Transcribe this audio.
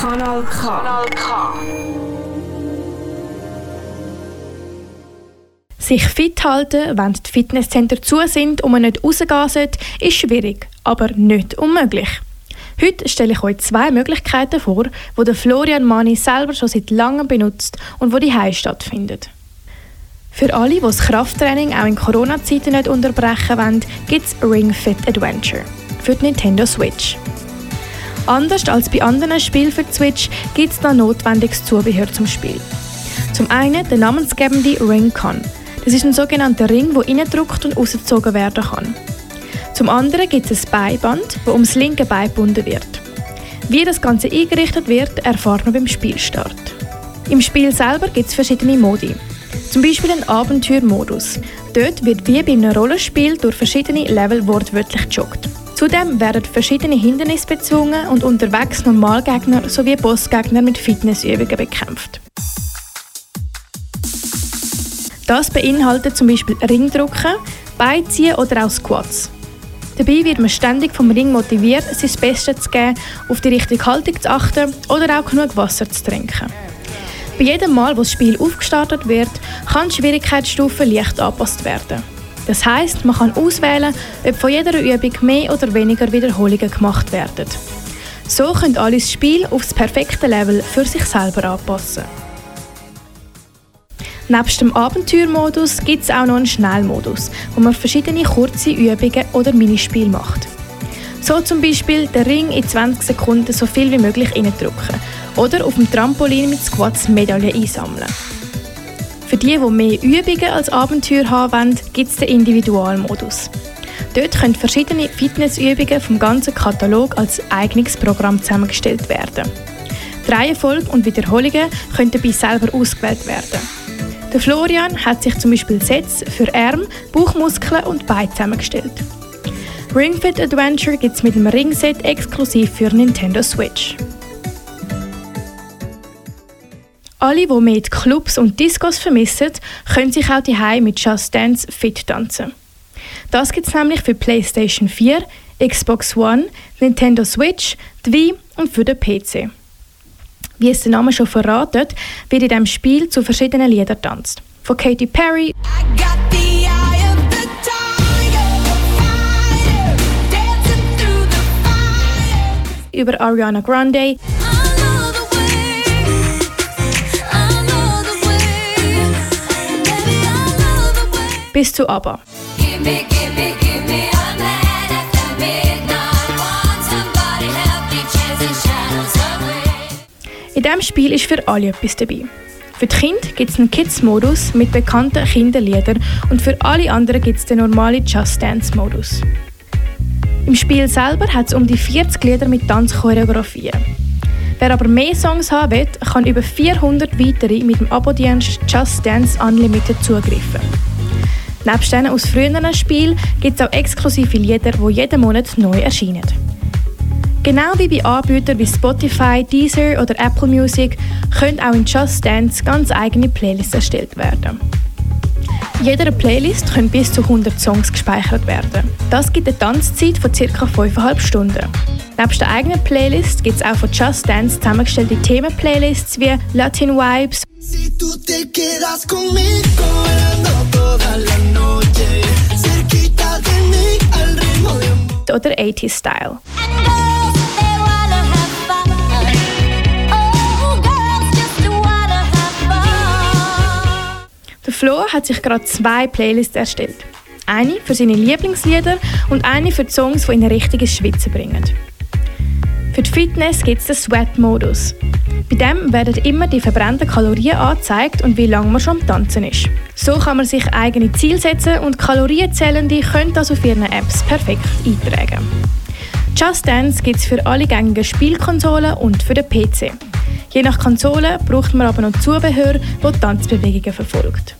Kanal K. Kanal K. Sich fit halten, wenn die Fitnesscenter zu sind und man nicht rausgehen sollte, ist schwierig, aber nicht unmöglich. Heute stelle ich euch zwei Möglichkeiten vor, die der Florian Mani selber schon seit langem benutzt und wo die stattfindet. Für alle, die das Krafttraining auch in Corona-Zeiten nicht unterbrechen wollen, gibt es Ring Fit Adventure für die Nintendo Switch. Anders als bei anderen Spielen für die Switch gibt es noch notwendiges Zubehör zum Spiel. Zum einen der namensgebende Ring Con. Das ist ein sogenannter Ring, der reingedrückt und ausgezogen werden kann. Zum anderen gibt es ein Beiband, das ums linke Bein gebunden wird. Wie das Ganze eingerichtet wird, erfahrt man beim Spielstart. Im Spiel selber gibt es verschiedene Modi. Zum Beispiel einen Abenteuermodus. Dort wird wie bei einem Rollenspiel durch verschiedene Level wortwörtlich gejoggt. Zudem werden verschiedene Hindernisse bezwungen und unterwegs Normalgegner sowie Bossgegner mit Fitnessübungen bekämpft. Das beinhaltet zum Beispiel Ringdrücken, Beiziehen oder auch Squats. Dabei wird man ständig vom Ring motiviert, sein Bestes zu geben, auf die richtige Haltung zu achten oder auch genug Wasser zu trinken. Bei jedem Mal, wo das Spiel aufgestartet wird, kann die Schwierigkeitsstufe leicht angepasst werden. Das heißt, man kann auswählen, ob von jeder Übung mehr oder weniger Wiederholungen gemacht werden. So können alle das Spiel auf das perfekte Level für sich selber anpassen. Neben dem Abenteuermodus gibt es auch noch einen Schnellmodus, wo man verschiedene kurze Übungen oder Minispiele macht. So zum Beispiel den Ring in 20 Sekunden so viel wie möglich reindrücken oder auf dem Trampolin mit Squats Medaillen einsammeln. Für die, die mehr Übungen als Abenteuer haben wollen, gibt es den Individualmodus. Dort können verschiedene Fitnessübungen vom ganzen Katalog als eigenes Programm zusammengestellt werden. Die Reihenfolge und Wiederholungen können dabei selber ausgewählt werden. Der Florian hat sich zum Beispiel Sets für Arm, Bauchmuskeln und Beine zusammengestellt. Ring Fit Adventure gibt es mit dem Ringset exklusiv für Nintendo Switch. Alle, die mehr Clubs und Discos vermissen, können sich auch die mit Just Dance fit tanzen. Das gibt es nämlich für PlayStation 4, Xbox One, Nintendo Switch, die Wii und für den PC. Wie es der Name schon verratet, wird in diesem Spiel zu verschiedenen Liedern tanzt. Von Katy Perry über Ariana Grande bis zu ABBA. In diesem Spiel ist für alle etwas dabei. Für die Kinder gibt es einen Kids-Modus mit bekannten Kinderliedern und für alle anderen gibt es den normalen Just Dance-Modus. Im Spiel selber hat es um die 40 Lieder mit Tanzchoreografien. Wer aber mehr Songs haben will, kann über 400 weitere mit dem Abo-Dienst Just Dance Unlimited zugreifen. Neben denen aus früheren Spielen gibt es auch exklusive Lieder, die jeden Monat neu erscheinen. Genau wie bei Anbietern wie Spotify, Deezer oder Apple Music können auch in Just Dance ganz eigene Playlists erstellt werden. In jeder Playlist können bis zu 100 Songs gespeichert werden. Das gibt eine Tanzzeit von ca. 5,5 Stunden. Neben der eigenen Playlist gibt es auch von Just Dance zusammengestellte Themen-Playlists wie Latin Vibes si oder 80 Style. Flo hat sich gerade zwei Playlists erstellt. Eine für seine Lieblingslieder und eine für die Songs, die ihn richtig ins Schwitzen bringen. Für die Fitness gibt es den Sweat-Modus. Bei dem werden immer die verbrannten Kalorien angezeigt und wie lange man schon am Tanzen ist. So kann man sich eigene Ziele setzen und Kalorienzählende können das auf ihren Apps perfekt eintragen. Just Dance gibt es für alle gängigen Spielkonsolen und für den PC. Je nach Konsole braucht man aber noch Zubehör, das Tanzbewegungen verfolgt.